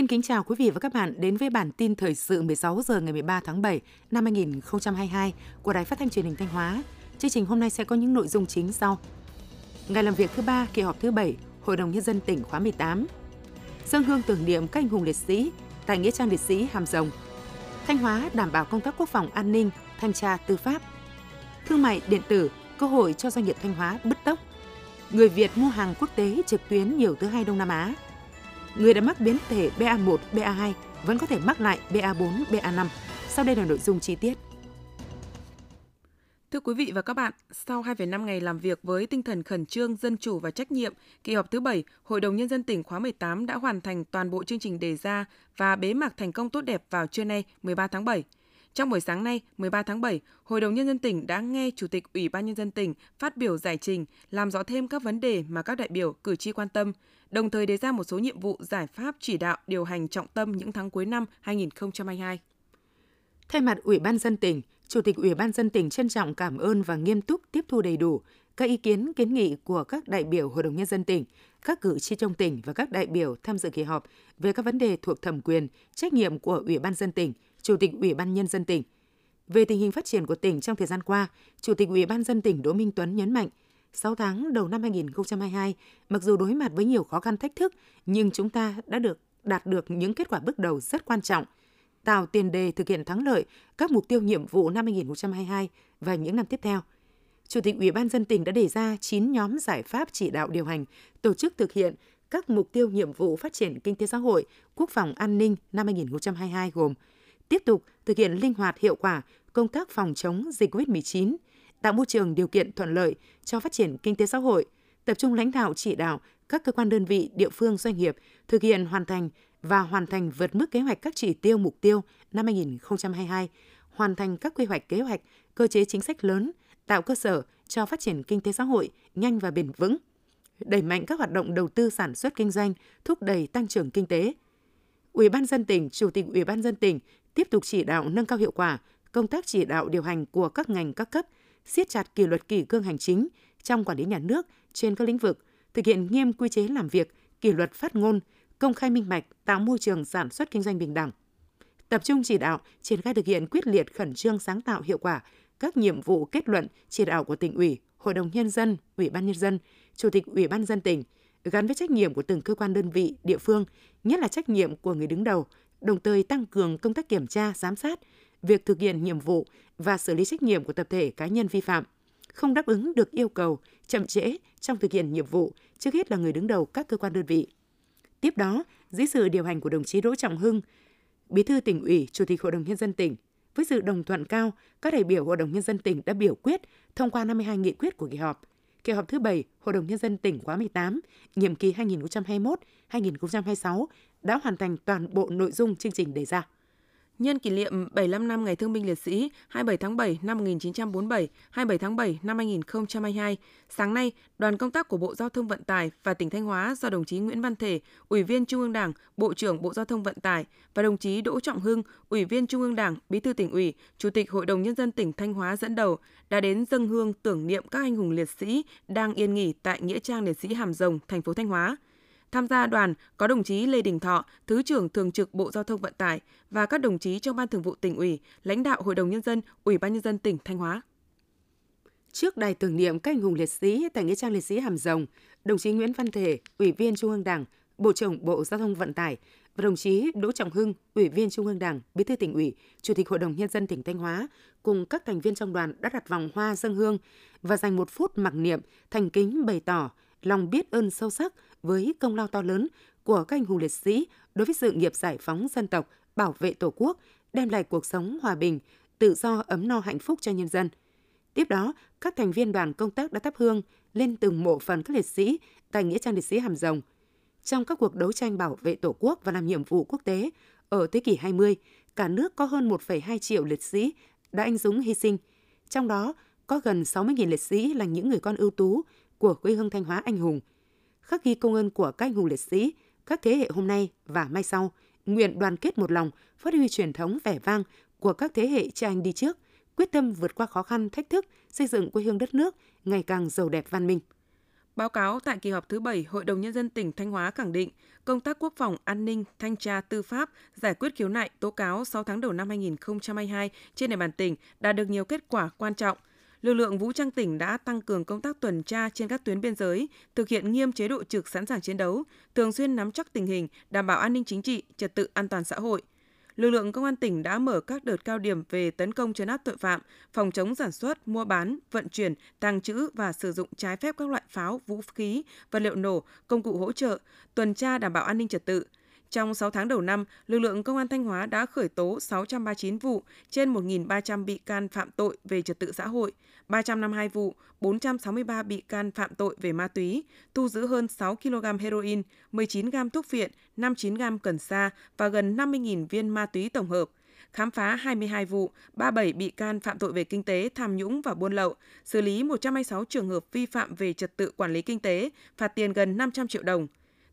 Xin kính chào quý vị và các bạn đến với bản tin thời sự 16 giờ ngày 13 tháng 7 năm 2022 của Đài Phát thanh Truyền hình Thanh Hóa. Chương trình hôm nay sẽ có những nội dung chính sau. Ngày làm việc thứ ba kỳ họp thứ 7 Hội đồng nhân dân tỉnh khóa 18. Dân hương tưởng niệm các anh hùng liệt sĩ tại nghĩa trang liệt sĩ Hàm Rồng. Thanh Hóa đảm bảo công tác quốc phòng an ninh, thanh tra tư pháp. Thương mại điện tử, cơ hội cho doanh nghiệp Thanh Hóa bứt tốc. Người Việt mua hàng quốc tế trực tuyến nhiều thứ hai Đông Nam Á người đã mắc biến thể BA1, BA2 vẫn có thể mắc lại BA4, BA5. Sau đây là nội dung chi tiết. Thưa quý vị và các bạn, sau 2,5 ngày làm việc với tinh thần khẩn trương, dân chủ và trách nhiệm, kỳ họp thứ 7, Hội đồng Nhân dân tỉnh khóa 18 đã hoàn thành toàn bộ chương trình đề ra và bế mạc thành công tốt đẹp vào trưa nay 13 tháng 7. Trong buổi sáng nay, 13 tháng 7, Hội đồng Nhân dân tỉnh đã nghe Chủ tịch Ủy ban Nhân dân tỉnh phát biểu giải trình, làm rõ thêm các vấn đề mà các đại biểu cử tri quan tâm, đồng thời đề ra một số nhiệm vụ giải pháp chỉ đạo điều hành trọng tâm những tháng cuối năm 2022. Thay mặt Ủy ban dân tỉnh, Chủ tịch Ủy ban dân tỉnh trân trọng cảm ơn và nghiêm túc tiếp thu đầy đủ các ý kiến kiến nghị của các đại biểu Hội đồng nhân dân tỉnh, các cử tri trong tỉnh và các đại biểu tham dự kỳ họp về các vấn đề thuộc thẩm quyền, trách nhiệm của Ủy ban dân tỉnh, Chủ tịch Ủy ban nhân dân tỉnh. Về tình hình phát triển của tỉnh trong thời gian qua, Chủ tịch Ủy ban dân tỉnh Đỗ Minh Tuấn nhấn mạnh, 6 tháng đầu năm 2022, mặc dù đối mặt với nhiều khó khăn thách thức, nhưng chúng ta đã được đạt được những kết quả bước đầu rất quan trọng, tạo tiền đề thực hiện thắng lợi các mục tiêu nhiệm vụ năm 2022 và những năm tiếp theo. Chủ tịch Ủy ban dân tỉnh đã đề ra 9 nhóm giải pháp chỉ đạo điều hành, tổ chức thực hiện các mục tiêu nhiệm vụ phát triển kinh tế xã hội, quốc phòng an ninh năm 2022 gồm tiếp tục thực hiện linh hoạt hiệu quả công tác phòng chống dịch COVID-19, tạo môi trường điều kiện thuận lợi cho phát triển kinh tế xã hội, tập trung lãnh đạo chỉ đạo các cơ quan đơn vị, địa phương, doanh nghiệp thực hiện hoàn thành và hoàn thành vượt mức kế hoạch các chỉ tiêu mục tiêu năm 2022, hoàn thành các quy hoạch kế hoạch, cơ chế chính sách lớn, tạo cơ sở cho phát triển kinh tế xã hội nhanh và bền vững, đẩy mạnh các hoạt động đầu tư sản xuất kinh doanh, thúc đẩy tăng trưởng kinh tế. Ủy ban dân tỉnh, Chủ tịch Ủy ban dân tỉnh tiếp tục chỉ đạo nâng cao hiệu quả công tác chỉ đạo điều hành của các ngành các cấp, siết chặt kỷ luật kỷ cương hành chính trong quản lý nhà nước trên các lĩnh vực, thực hiện nghiêm quy chế làm việc, kỷ luật phát ngôn, công khai minh bạch, tạo môi trường sản xuất kinh doanh bình đẳng. Tập trung chỉ đạo, triển khai thực hiện quyết liệt khẩn trương sáng tạo hiệu quả các nhiệm vụ kết luận chỉ đạo của tỉnh ủy, Hội đồng nhân dân, Ủy ban nhân dân, Chủ tịch Ủy ban dân tỉnh gắn với trách nhiệm của từng cơ quan đơn vị, địa phương, nhất là trách nhiệm của người đứng đầu, đồng thời tăng cường công tác kiểm tra, giám sát, việc thực hiện nhiệm vụ và xử lý trách nhiệm của tập thể cá nhân vi phạm, không đáp ứng được yêu cầu, chậm trễ trong thực hiện nhiệm vụ, trước hết là người đứng đầu các cơ quan đơn vị. Tiếp đó, dưới sự điều hành của đồng chí Đỗ Trọng Hưng, Bí thư tỉnh ủy, Chủ tịch Hội đồng nhân dân tỉnh, với sự đồng thuận cao, các đại biểu Hội đồng nhân dân tỉnh đã biểu quyết thông qua 52 nghị quyết của kỳ họp. Kỳ họp thứ 7 Hội đồng nhân dân tỉnh khóa 18, nhiệm kỳ 2021-2026 đã hoàn thành toàn bộ nội dung chương trình đề ra. Nhân kỷ niệm 75 năm Ngày Thương binh Liệt sĩ 27 tháng 7 năm 1947, 27 tháng 7 năm 2022, sáng nay, đoàn công tác của Bộ Giao thông Vận tải và tỉnh Thanh Hóa do đồng chí Nguyễn Văn Thể, Ủy viên Trung ương Đảng, Bộ trưởng Bộ Giao thông Vận tải và đồng chí Đỗ Trọng Hưng, Ủy viên Trung ương Đảng, Bí thư tỉnh ủy, Chủ tịch Hội đồng Nhân dân tỉnh Thanh Hóa dẫn đầu đã đến dân hương tưởng niệm các anh hùng liệt sĩ đang yên nghỉ tại Nghĩa trang liệt sĩ Hàm Rồng, thành phố Thanh Hóa – Tham gia đoàn có đồng chí Lê Đình Thọ, Thứ trưởng Thường trực Bộ Giao thông Vận tải và các đồng chí trong Ban Thường vụ tỉnh ủy, lãnh đạo Hội đồng Nhân dân, Ủy ban Nhân dân tỉnh Thanh Hóa. Trước đài tưởng niệm các anh hùng liệt sĩ tại Nghĩa trang liệt sĩ Hàm Rồng, đồng chí Nguyễn Văn Thể, Ủy viên Trung ương Đảng, Bộ trưởng Bộ Giao thông Vận tải và đồng chí Đỗ Trọng Hưng, Ủy viên Trung ương Đảng, Bí thư tỉnh ủy, Chủ tịch Hội đồng Nhân dân tỉnh Thanh Hóa cùng các thành viên trong đoàn đã đặt vòng hoa dân hương và dành một phút mặc niệm thành kính bày tỏ lòng biết ơn sâu sắc với công lao to lớn của các anh hùng liệt sĩ đối với sự nghiệp giải phóng dân tộc, bảo vệ Tổ quốc, đem lại cuộc sống hòa bình, tự do, ấm no hạnh phúc cho nhân dân. Tiếp đó, các thành viên đoàn công tác đã thắp hương lên từng mộ phần các liệt sĩ tại Nghĩa trang liệt sĩ Hàm Rồng. Trong các cuộc đấu tranh bảo vệ Tổ quốc và làm nhiệm vụ quốc tế, ở thế kỷ 20, cả nước có hơn 1,2 triệu liệt sĩ đã anh dũng hy sinh. Trong đó, có gần 60.000 liệt sĩ là những người con ưu tú của quê hương Thanh Hóa anh hùng. Khắc ghi công ơn của các anh hùng liệt sĩ, các thế hệ hôm nay và mai sau, nguyện đoàn kết một lòng, phát huy truyền thống vẻ vang của các thế hệ cha anh đi trước, quyết tâm vượt qua khó khăn, thách thức, xây dựng quê hương đất nước ngày càng giàu đẹp văn minh. Báo cáo tại kỳ họp thứ 7, Hội đồng Nhân dân tỉnh Thanh Hóa khẳng định công tác quốc phòng, an ninh, thanh tra, tư pháp, giải quyết khiếu nại, tố cáo 6 tháng đầu năm 2022 trên địa bàn tỉnh đạt được nhiều kết quả quan trọng. Lực lượng vũ trang tỉnh đã tăng cường công tác tuần tra trên các tuyến biên giới, thực hiện nghiêm chế độ trực sẵn sàng chiến đấu, thường xuyên nắm chắc tình hình, đảm bảo an ninh chính trị, trật tự an toàn xã hội – lực lượng công an tỉnh đã mở các đợt cao điểm về tấn công chấn áp tội phạm, phòng chống sản xuất, mua bán, vận chuyển, tàng trữ và sử dụng trái phép các loại pháo, vũ khí, vật liệu nổ, công cụ hỗ trợ, tuần tra đảm bảo an ninh trật tự. Trong 6 tháng đầu năm, lực lượng công an Thanh Hóa đã khởi tố 639 vụ, trên 1.300 bị can phạm tội về trật tự xã hội, 352 vụ, 463 bị can phạm tội về ma túy, thu giữ hơn 6 kg heroin, 19 g thuốc viện 59 g cần sa và gần 50.000 viên ma túy tổng hợp khám phá 22 vụ, 37 bị can phạm tội về kinh tế, tham nhũng và buôn lậu, xử lý 126 trường hợp vi phạm về trật tự quản lý kinh tế, phạt tiền gần 500 triệu đồng.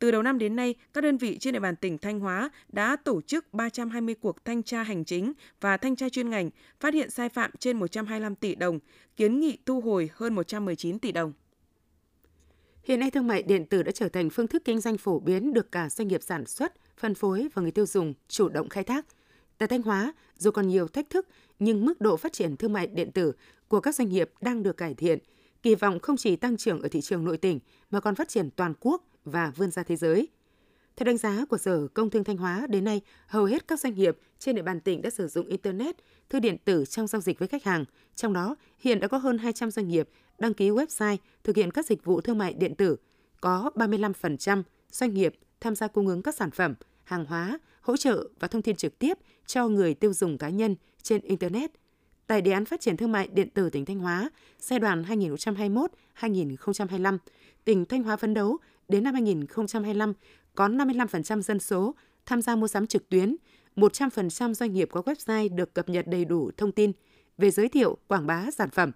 Từ đầu năm đến nay, các đơn vị trên địa bàn tỉnh Thanh Hóa đã tổ chức 320 cuộc thanh tra hành chính và thanh tra chuyên ngành, phát hiện sai phạm trên 125 tỷ đồng, kiến nghị thu hồi hơn 119 tỷ đồng. Hiện nay thương mại điện tử đã trở thành phương thức kinh doanh phổ biến được cả doanh nghiệp sản xuất, phân phối và người tiêu dùng chủ động khai thác. Tại Thanh Hóa, dù còn nhiều thách thức, nhưng mức độ phát triển thương mại điện tử của các doanh nghiệp đang được cải thiện, kỳ vọng không chỉ tăng trưởng ở thị trường nội tỉnh mà còn phát triển toàn quốc và vươn ra thế giới. Theo đánh giá của Sở Công Thương Thanh Hóa, đến nay, hầu hết các doanh nghiệp trên địa bàn tỉnh đã sử dụng Internet, thư điện tử trong giao dịch với khách hàng. Trong đó, hiện đã có hơn 200 doanh nghiệp đăng ký website thực hiện các dịch vụ thương mại điện tử. Có 35% doanh nghiệp tham gia cung ứng các sản phẩm, hàng hóa, hỗ trợ và thông tin trực tiếp cho người tiêu dùng cá nhân trên Internet. Tại đề án phát triển thương mại điện tử tỉnh Thanh Hóa giai đoạn 2021-2025, tỉnh Thanh Hóa phấn đấu đến năm 2025 có 55% dân số tham gia mua sắm trực tuyến, 100% doanh nghiệp có website được cập nhật đầy đủ thông tin về giới thiệu, quảng bá sản phẩm.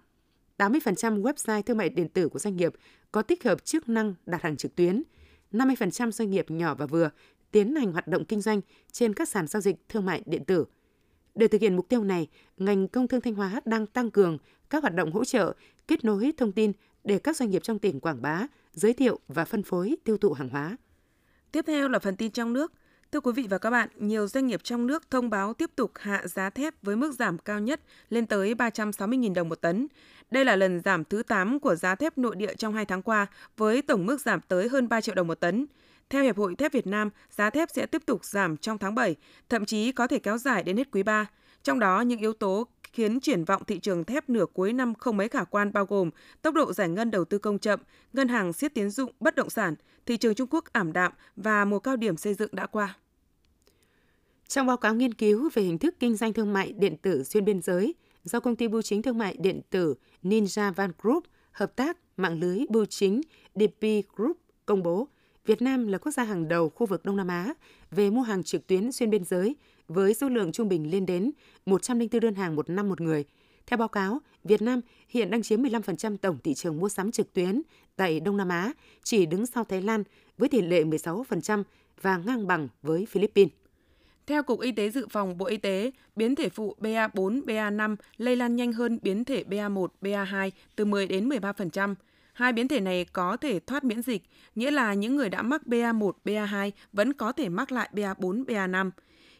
80% website thương mại điện tử của doanh nghiệp có tích hợp chức năng đặt hàng trực tuyến. 50% doanh nghiệp nhỏ và vừa tiến hành hoạt động kinh doanh trên các sàn giao dịch thương mại điện tử. Để thực hiện mục tiêu này, ngành công thương Thanh Hóa đang tăng cường các hoạt động hỗ trợ, kết nối thông tin để các doanh nghiệp trong tỉnh quảng bá, giới thiệu và phân phối tiêu thụ hàng hóa. Tiếp theo là phần tin trong nước. Thưa quý vị và các bạn, nhiều doanh nghiệp trong nước thông báo tiếp tục hạ giá thép với mức giảm cao nhất lên tới 360.000 đồng một tấn. Đây là lần giảm thứ 8 của giá thép nội địa trong 2 tháng qua, với tổng mức giảm tới hơn 3 triệu đồng một tấn. Theo Hiệp hội Thép Việt Nam, giá thép sẽ tiếp tục giảm trong tháng 7, thậm chí có thể kéo dài đến hết quý 3. Trong đó, những yếu tố khiến triển vọng thị trường thép nửa cuối năm không mấy khả quan bao gồm tốc độ giải ngân đầu tư công chậm, ngân hàng siết tiến dụng bất động sản, thị trường Trung Quốc ảm đạm và mùa cao điểm xây dựng đã qua. Trong báo cáo nghiên cứu về hình thức kinh doanh thương mại điện tử xuyên biên giới do công ty bưu chính thương mại điện tử Ninja Van Group hợp tác mạng lưới bưu chính DP Group công bố, Việt Nam là quốc gia hàng đầu khu vực Đông Nam Á về mua hàng trực tuyến xuyên biên giới với số lượng trung bình lên đến 104 đơn hàng một năm một người. Theo báo cáo, Việt Nam hiện đang chiếm 15% tổng thị trường mua sắm trực tuyến tại Đông Nam Á, chỉ đứng sau Thái Lan với tỷ lệ 16% và ngang bằng với Philippines. Theo Cục Y tế Dự phòng Bộ Y tế, biến thể phụ BA4, BA5 lây lan nhanh hơn biến thể BA1, BA2 từ 10 đến 13%. Hai biến thể này có thể thoát miễn dịch, nghĩa là những người đã mắc BA1, BA2 vẫn có thể mắc lại BA4, BA5.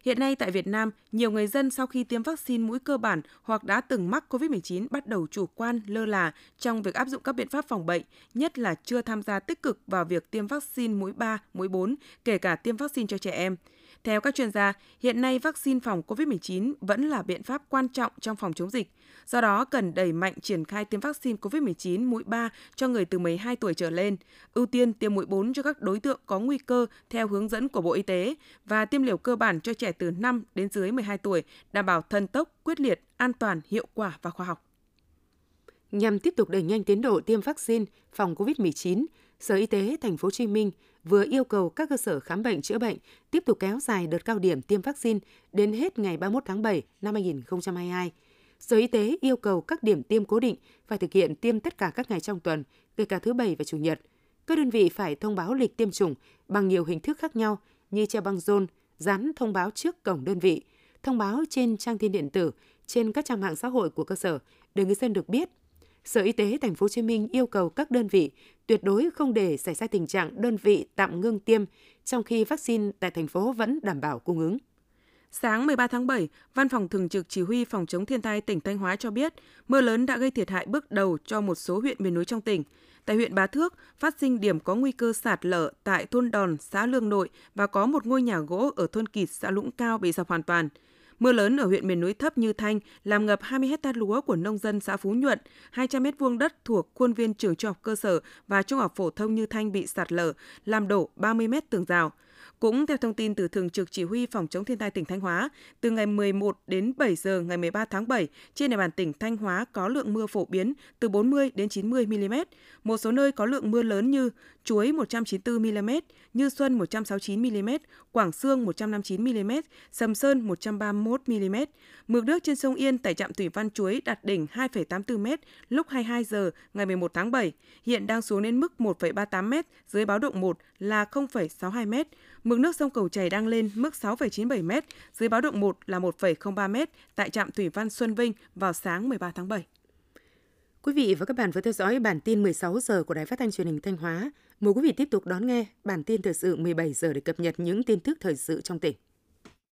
Hiện nay tại Việt Nam, nhiều người dân sau khi tiêm vaccine mũi cơ bản hoặc đã từng mắc COVID-19 bắt đầu chủ quan, lơ là trong việc áp dụng các biện pháp phòng bệnh, nhất là chưa tham gia tích cực vào việc tiêm vaccine mũi 3, mũi 4, kể cả tiêm vaccine cho trẻ em. Theo các chuyên gia, hiện nay vaccine phòng COVID-19 vẫn là biện pháp quan trọng trong phòng chống dịch. Do đó, cần đẩy mạnh triển khai tiêm vaccine COVID-19 mũi 3 cho người từ 12 tuổi trở lên, ưu tiên tiêm mũi 4 cho các đối tượng có nguy cơ theo hướng dẫn của Bộ Y tế và tiêm liều cơ bản cho trẻ từ 5 đến dưới 12 tuổi, đảm bảo thân tốc, quyết liệt, an toàn, hiệu quả và khoa học. Nhằm tiếp tục đẩy nhanh tiến độ tiêm vaccine phòng COVID-19, Sở Y tế Thành phố Hồ Chí Minh vừa yêu cầu các cơ sở khám bệnh chữa bệnh tiếp tục kéo dài đợt cao điểm tiêm vaccine đến hết ngày 31 tháng 7 năm 2022. Sở Y tế yêu cầu các điểm tiêm cố định phải thực hiện tiêm tất cả các ngày trong tuần, kể cả thứ Bảy và Chủ nhật. Các đơn vị phải thông báo lịch tiêm chủng bằng nhiều hình thức khác nhau như treo băng rôn, dán thông báo trước cổng đơn vị, thông báo trên trang tin điện tử, trên các trang mạng xã hội của cơ sở để người dân được biết. Sở Y tế Thành phố Hồ Chí Minh yêu cầu các đơn vị tuyệt đối không để xảy ra tình trạng đơn vị tạm ngưng tiêm trong khi vaccine tại thành phố vẫn đảm bảo cung ứng. Sáng 13 tháng 7, Văn phòng Thường trực Chỉ huy Phòng chống thiên tai tỉnh Thanh Hóa cho biết, mưa lớn đã gây thiệt hại bước đầu cho một số huyện miền núi trong tỉnh. Tại huyện Bá Thước, phát sinh điểm có nguy cơ sạt lở tại thôn Đòn, xã Lương Nội và có một ngôi nhà gỗ ở thôn Kịt, xã Lũng Cao bị sập hoàn toàn. Mưa lớn ở huyện miền núi thấp như Thanh làm ngập 20 hecta lúa của nông dân xã Phú Nhuận, 200 mét vuông đất thuộc khuôn viên trường trung học cơ sở và trung học phổ thông như Thanh bị sạt lở, làm đổ 30 mét tường rào. Cũng theo thông tin từ Thường trực Chỉ huy Phòng chống thiên tai tỉnh Thanh Hóa, từ ngày 11 đến 7 giờ ngày 13 tháng 7, trên địa bàn tỉnh Thanh Hóa có lượng mưa phổ biến từ 40 đến 90 mm. Một số nơi có lượng mưa lớn như Chuối 194 mm, Như Xuân 169 mm, Quảng Sương 159 mm, Sầm Sơn 131 mm. Mực nước trên sông Yên tại trạm thủy văn Chuối đạt đỉnh 2,84 m lúc 22 giờ ngày 11 tháng 7, hiện đang xuống đến mức 1,38 m dưới báo động 1 là 0,62 m. Mực nước sông Cầu Chảy đang lên mức 6,97 m, dưới báo động 1 là 1,03 m tại trạm thủy văn Xuân Vinh vào sáng 13 tháng 7. Quý vị và các bạn vừa theo dõi bản tin 16 giờ của Đài Phát thanh Truyền hình Thanh Hóa. Mời quý vị tiếp tục đón nghe bản tin thời sự 17 giờ để cập nhật những tin tức thời sự trong tỉnh.